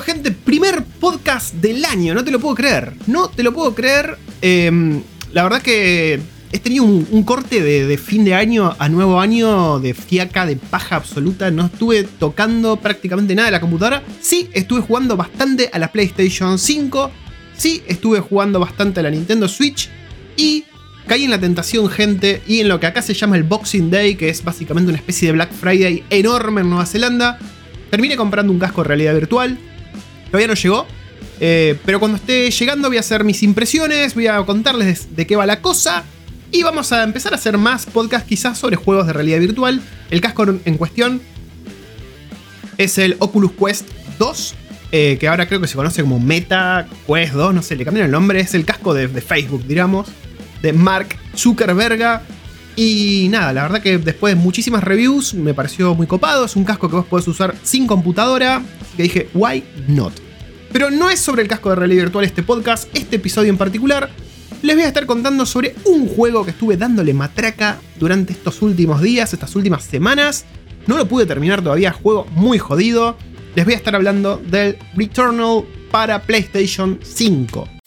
Gente. Primer podcast del año. No te lo puedo creer. No te lo puedo creer. Em, la verdad que he tenido un, corte de, fin de año a nuevo año de fiaca, de paja absoluta. No estuve tocando prácticamente nada de la computadora. Sí, estuve jugando bastante a la PlayStation 5. Sí, estuve jugando bastante a la Nintendo Switch. Y caí en la tentación, gente, y en lo que acá se llama el Boxing Day, que es básicamente una especie de Black Friday enorme en Nueva Zelanda. Terminé comprando un casco de realidad virtual. Todavía no llegó. Eh, pero cuando esté llegando voy a hacer mis impresiones, voy a contarles de qué va la cosa. Y vamos a empezar a hacer más podcasts quizás sobre juegos de realidad virtual. El casco en cuestión es el Oculus Quest 2. Eh, que ahora creo que se conoce como Meta Quest 2, no sé, le cambiaron el nombre. Es el casco de, Facebook, digamos. De Mark Zuckerberg. Y nada, la verdad que después de muchísimas reviews me pareció muy copado. Es un casco que vos podés usar sin computadora. Que dije, why not? Pero no es sobre el casco de realidad virtual este podcast, este episodio en particular. Les voy a estar contando sobre un juego que estuve dándole matraca durante estos últimos días, estas últimas semanas. No lo pude terminar todavía, juego muy jodido. Les voy a estar hablando del Returnal para PlayStation 5.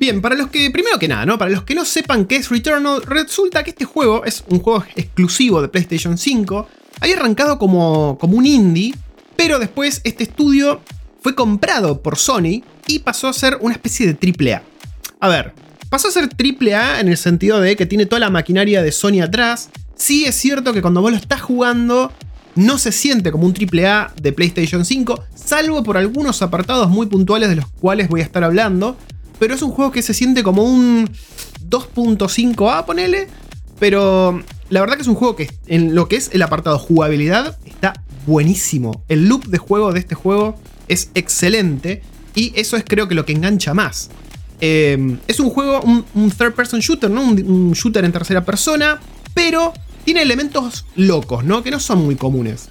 Bien, para los que, primero que nada, ¿no? Para los que no sepan qué es Returnal, resulta que este juego es un juego exclusivo de PlayStation 5. Había arrancado como, como un indie, pero después este estudio fue comprado por Sony y pasó a ser una especie de AAA. A ver, pasó a ser AAA en el sentido de que tiene toda la maquinaria de Sony atrás. Sí es cierto que cuando vos lo estás jugando no se siente como un AAA de PlayStation 5, salvo por algunos apartados muy puntuales de los cuales voy a estar hablando pero es un juego que se siente como un 2.5A, ponele. Pero la verdad que es un juego que en lo que es el apartado jugabilidad está buenísimo. El loop de juego de este juego es excelente y eso es creo que lo que engancha más. Em, es un juego, un, third person shooter, ¿no? Un, un, shooter en tercera persona, pero tiene elementos locos, ¿no? Que no son muy comunes.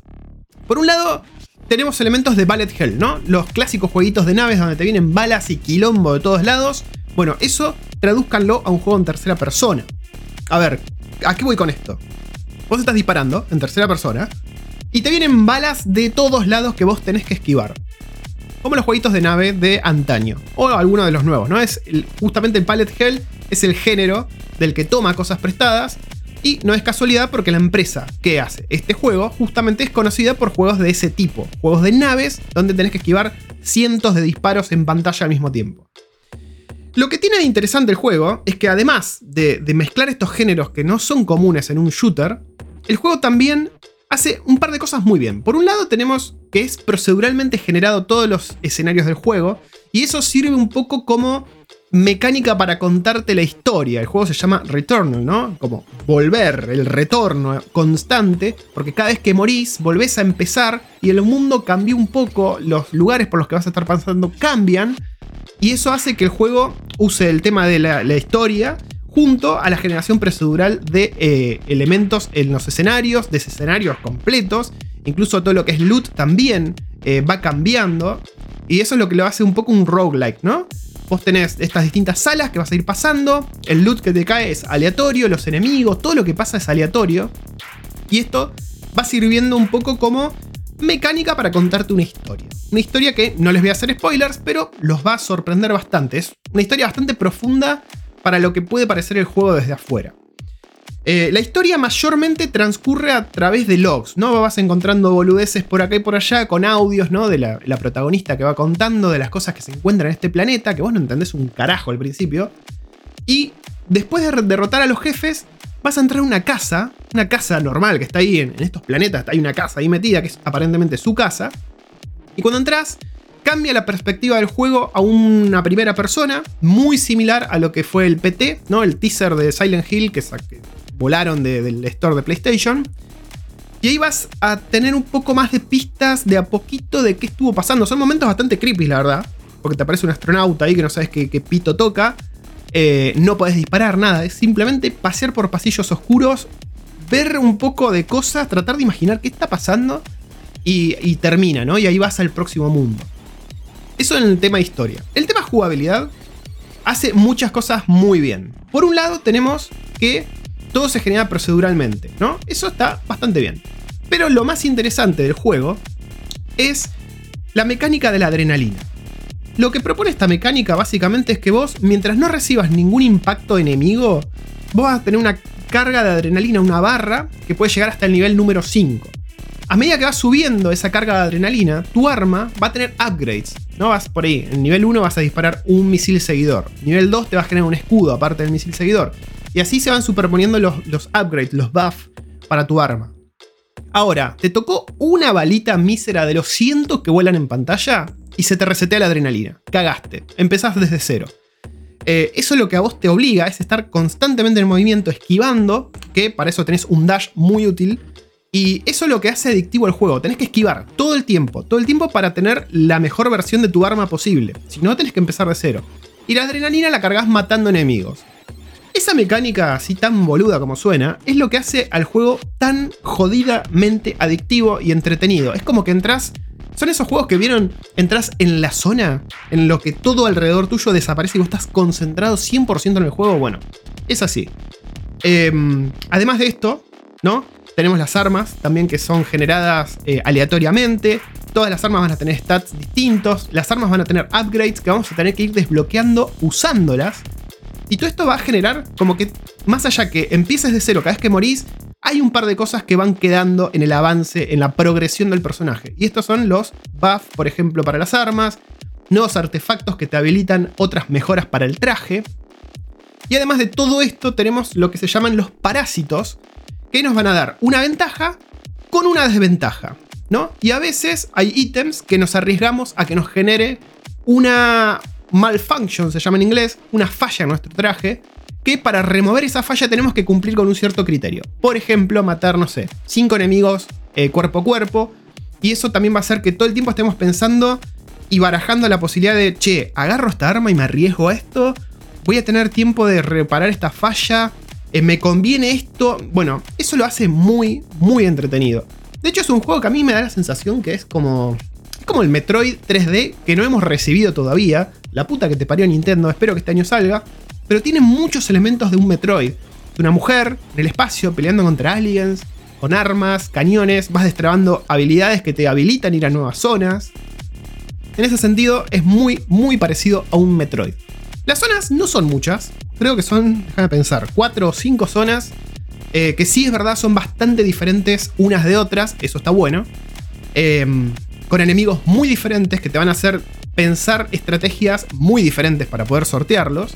Por un lado, tenemos elementos de Ballet Hell, ¿no? Los clásicos jueguitos de naves donde te vienen balas y quilombo de todos lados. Bueno, eso tradúzcanlo a un juego en tercera persona. A ver, ¿a qué voy con esto? Vos estás disparando en tercera persona y te vienen balas de todos lados que vos tenés que esquivar. Como los jueguitos de nave de antaño. O alguno de los nuevos, ¿no? Es justamente el Pallet Hell es el género del que toma cosas prestadas y no es casualidad porque la empresa que hace este juego justamente es conocida por juegos de ese tipo, juegos de naves donde tenés que esquivar cientos de disparos en pantalla al mismo tiempo. Lo que tiene de interesante el juego es que además de, mezclar estos géneros que no son comunes en un shooter, el juego también hace un par de cosas muy bien. Por un lado tenemos que es proceduralmente generado todos los escenarios del juego y eso sirve un poco como mecánica para contarte la historia. El juego se llama Returnal, ¿no? Como volver, el retorno constante, porque cada vez que morís volvés a empezar y el mundo cambió un poco, los lugares por los que vas a estar pasando cambian, y eso hace que el juego use el tema de la, historia junto a la generación procedural de eh, elementos en los escenarios, de escenarios completos, incluso todo lo que es loot también eh, va cambiando, y eso es lo que lo hace un poco un roguelike, ¿no? Vos tenés estas distintas salas que vas a ir pasando. El loot que te cae es aleatorio, los enemigos, todo lo que pasa es aleatorio. Y esto va sirviendo un poco como mecánica para contarte una historia. Una historia que no les voy a hacer spoilers, pero los va a sorprender bastante. Es una historia bastante profunda para lo que puede parecer el juego desde afuera. Eh, la historia mayormente transcurre a través de logs, ¿no? Vas encontrando boludeces por acá y por allá con audios, ¿no? De la, protagonista que va contando de las cosas que se encuentran en este planeta, que vos no entendés un carajo al principio. Y después de derrotar a los jefes, vas a entrar a una casa, una casa normal que está ahí en, estos planetas, hay una casa ahí metida que es aparentemente su casa. Y cuando entras, cambia la perspectiva del juego a una primera persona, muy similar a lo que fue el PT, ¿no? El teaser de Silent Hill que, volaron del store de PlayStation. Y ahí vas a tener un poco más de pistas de a poquito de qué estuvo pasando. Son momentos bastante creepy, la verdad. Porque te aparece un astronauta ahí que no sabes qué, pito toca. Eh, no podés disparar nada. Es simplemente pasear por pasillos oscuros. Ver un poco de cosas. Tratar de imaginar qué está pasando. Y, y termina, ¿no? Y ahí vas al próximo mundo. Eso en el tema historia. El tema jugabilidad hace muchas cosas muy bien. Por un lado tenemos que todo se genera proceduralmente, ¿no? Eso está bastante bien. Pero lo más interesante del juego es la mecánica de la adrenalina. Lo que propone esta mecánica básicamente es que vos, mientras no recibas ningún impacto enemigo, vos vas a tener una carga de adrenalina, una barra, que puede llegar hasta el nivel número 5. A medida que vas subiendo esa carga de adrenalina, tu arma va a tener upgrades. No vas por ahí. En nivel 1 vas a disparar un misil seguidor. Nivel 2 te va a generar un escudo aparte del misil seguidor. Y así se van superponiendo los, upgrades, los buffs para tu arma. Ahora, ¿te tocó una balita mísera de los cientos que vuelan en pantalla? Y se te resetea la adrenalina. Cagaste. Empezás desde cero. Eh, eso lo que a vos te obliga es estar constantemente en movimiento, esquivando, que para eso tenés un dash muy útil. Y eso es lo que hace adictivo el juego. Tenés que esquivar todo el tiempo, todo el tiempo para tener la mejor versión de tu arma posible. Si no, tenés que empezar de cero. Y la adrenalina la cargas matando enemigos. Esa mecánica así tan boluda como suena es lo que hace al juego tan jodidamente adictivo y entretenido. Es como que entras. Son esos juegos que vieron, entras en la zona en lo que todo alrededor tuyo desaparece y vos estás concentrado 100% en el juego. Bueno, es así. Em, además de esto, ¿no? Tenemos las armas también que son generadas eh, aleatoriamente. Todas las armas van a tener stats distintos. Las armas van a tener upgrades que vamos a tener que ir desbloqueando usándolas. Y todo esto va a generar como que, más allá que empieces de cero cada vez que morís, hay un par de cosas que van quedando en el avance, en la progresión del personaje. Y estos son los buffs, por ejemplo, para las armas, nuevos artefactos que te habilitan otras mejoras para el traje. Y además de todo esto, tenemos lo que se llaman los parásitos, que nos van a dar una ventaja con una desventaja, ¿no? Y a veces hay ítems que nos arriesgamos a que nos genere una, malfunction, se llama en inglés, una falla en nuestro traje, que para remover esa falla tenemos que cumplir con un cierto criterio. Por ejemplo, matar, no sé, 5 enemigos eh, cuerpo a cuerpo. Y eso también va a hacer que todo el tiempo estemos pensando y barajando la posibilidad de, che, agarro esta arma y me arriesgo a esto. Voy a tener tiempo de reparar esta falla. Eh, me conviene esto. Bueno, eso lo hace muy, muy entretenido. De hecho, es un juego que a mí me da la sensación que es como. Es como el Metroid 3D que no hemos recibido todavía la puta que te parió Nintendo, espero que este año salga, pero tiene muchos elementos de un Metroid. De una mujer en el espacio peleando contra aliens, con armas, cañones, vas destrabando habilidades que te habilitan ir a nuevas zonas. En ese sentido, es muy, muy parecido a un Metroid. Las zonas no son muchas, creo que son, déjame pensar, 4 o 5 zonas, eh, que sí es verdad son bastante diferentes unas de otras, eso está bueno. Em, con enemigos muy diferentes que te van a hacer pensar estrategias muy diferentes para poder sortearlos.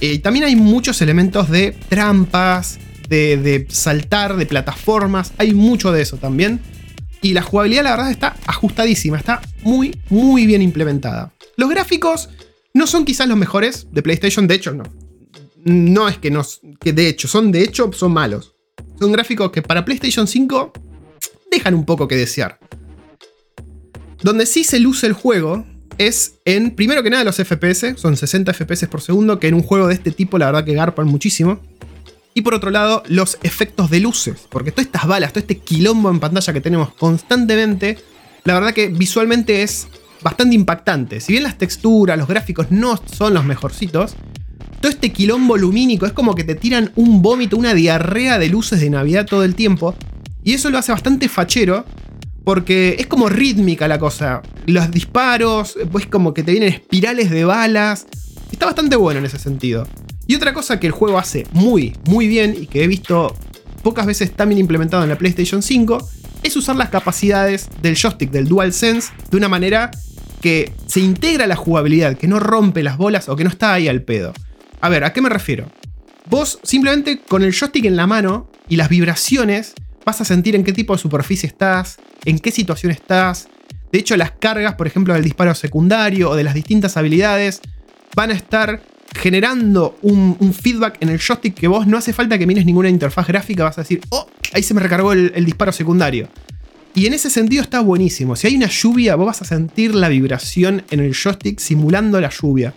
Y también hay muchos elementos de trampas, de, saltar, de plataformas. Hay mucho de eso también. Y la jugabilidad, la verdad, está ajustadísima. Está muy, muy bien implementada. Los gráficos no son quizás los mejores de PlayStation. De hecho, no. No es que, no, que de hecho, son de hecho, son malos. Son gráficos que para PlayStation 5 dejan un poco que desear. Donde sí se luce el juego es en, primero que nada, los FPS, son 60 FPS por segundo, que en un juego de este tipo la verdad que garpan muchísimo. Y por otro lado, los efectos de luces, porque todas estas balas, todo este quilombo en pantalla que tenemos constantemente, la verdad que visualmente es bastante impactante. Si bien las texturas, los gráficos no son los mejorcitos, todo este quilombo lumínico es como que te tiran un vómito, una diarrea de luces de Navidad todo el tiempo. Y eso lo hace bastante fachero porque es como rítmica la cosa. Los disparos, pues como que te vienen espirales de balas. Está bastante bueno en ese sentido. Y otra cosa que el juego hace muy, muy bien y que he visto pocas veces tan bien implementado en la PlayStation 5 es usar las capacidades del joystick, del DualSense, de una manera que se integra a la jugabilidad, que no rompe las bolas o que no está ahí al pedo. A ver, ¿a qué me refiero? Vos simplemente con el joystick en la mano y las vibraciones vas a sentir en qué tipo de superficie estás, en qué situación estás. De hecho, las cargas, por ejemplo, del disparo secundario o de las distintas habilidades, van a estar generando un, feedback en el joystick que vos no hace falta que mires ninguna interfaz gráfica, vas a decir, oh, ahí se me recargó el, disparo secundario. Y en ese sentido está buenísimo. Si hay una lluvia, vos vas a sentir la vibración en el joystick simulando la lluvia.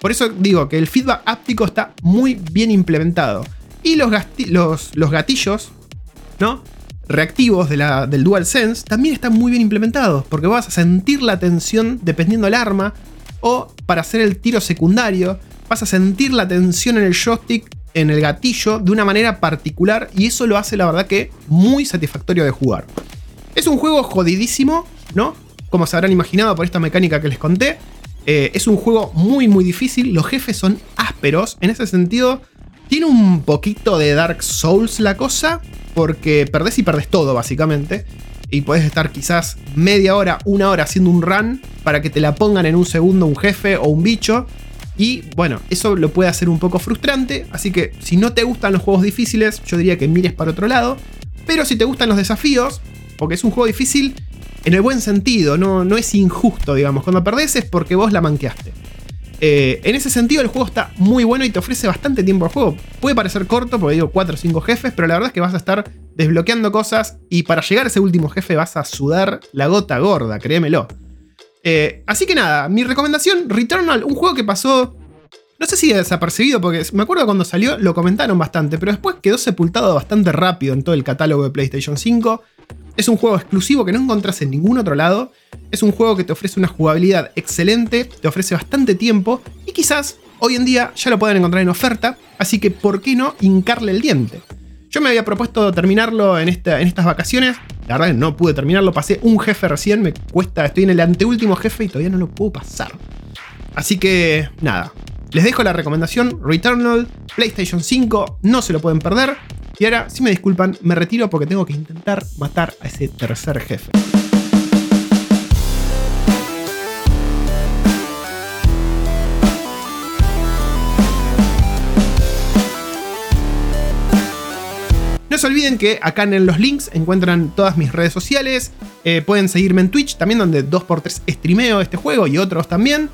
Por eso digo que el feedback áptico está muy bien implementado. Y los gatillos, ¿no? Reactivos de la, del DualSense también están muy bien implementados, porque vas a sentir la tensión dependiendo del arma, o para hacer el tiro secundario, vas a sentir la tensión en el joystick en el gatillo de una manera particular y eso lo hace la verdad que muy satisfactorio de jugar. Es un juego jodidísimo, ¿no? Como se habrán imaginado por esta mecánica que les conté. Eh, es un juego muy muy difícil, los jefes son ásperos, en ese sentido tiene un poquito de Dark Souls la cosa, porque perdés y perdés todo básicamente. Y puedes estar quizás media hora, una hora haciendo un run para que te la pongan en un segundo un jefe o un bicho. Y bueno, eso lo puede hacer un poco frustrante, así que si no te gustan los juegos difíciles, yo diría que mires para otro lado. Pero si te gustan los desafíos, porque es un juego difícil en el buen sentido, no, no es injusto, digamos. Cuando perdés es porque vos la manqueaste. Eh, en ese sentido, el juego está muy bueno y te ofrece bastante tiempo al juego. Puede parecer corto, porque digo 4 o 5 jefes, pero la verdad es que vas a estar desbloqueando cosas y para llegar a ese último jefe vas a sudar la gota gorda, créemelo. Eh, así que nada, mi recomendación, Returnal, un juego que pasó, no sé si desapercibido, porque me acuerdo cuando salió lo comentaron bastante, pero después quedó sepultado bastante rápido en todo el catálogo de PlayStation 5. Es un juego exclusivo que no encontrás en ningún otro lado. Es un juego que te ofrece una jugabilidad excelente, te ofrece bastante tiempo y quizás hoy en día ya lo puedan encontrar en oferta, así que ¿por qué no hincarle el diente? Yo me había propuesto terminarlo en, esta, en estas vacaciones, la verdad que no pude terminarlo, pasé un jefe recién, me cuesta, estoy en el anteúltimo jefe y todavía no lo puedo pasar. Así que nada, les dejo la recomendación, Returnal, PlayStation 5, no se lo pueden perder. Y ahora, si me disculpan, me retiro porque tengo que intentar matar a ese tercer jefe. No se olviden que acá en los links encuentran todas mis redes sociales. Eh, pueden seguirme en Twitch también, donde 2x3 streameo este juego y otros también.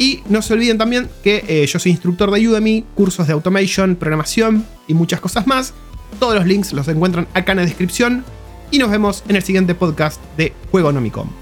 Y no se olviden también que eh, yo soy instructor de Udemy, cursos de automation, programación y muchas cosas más. Todos los links los encuentran acá en la descripción. Y nos vemos en el siguiente podcast de Juego Nomicom.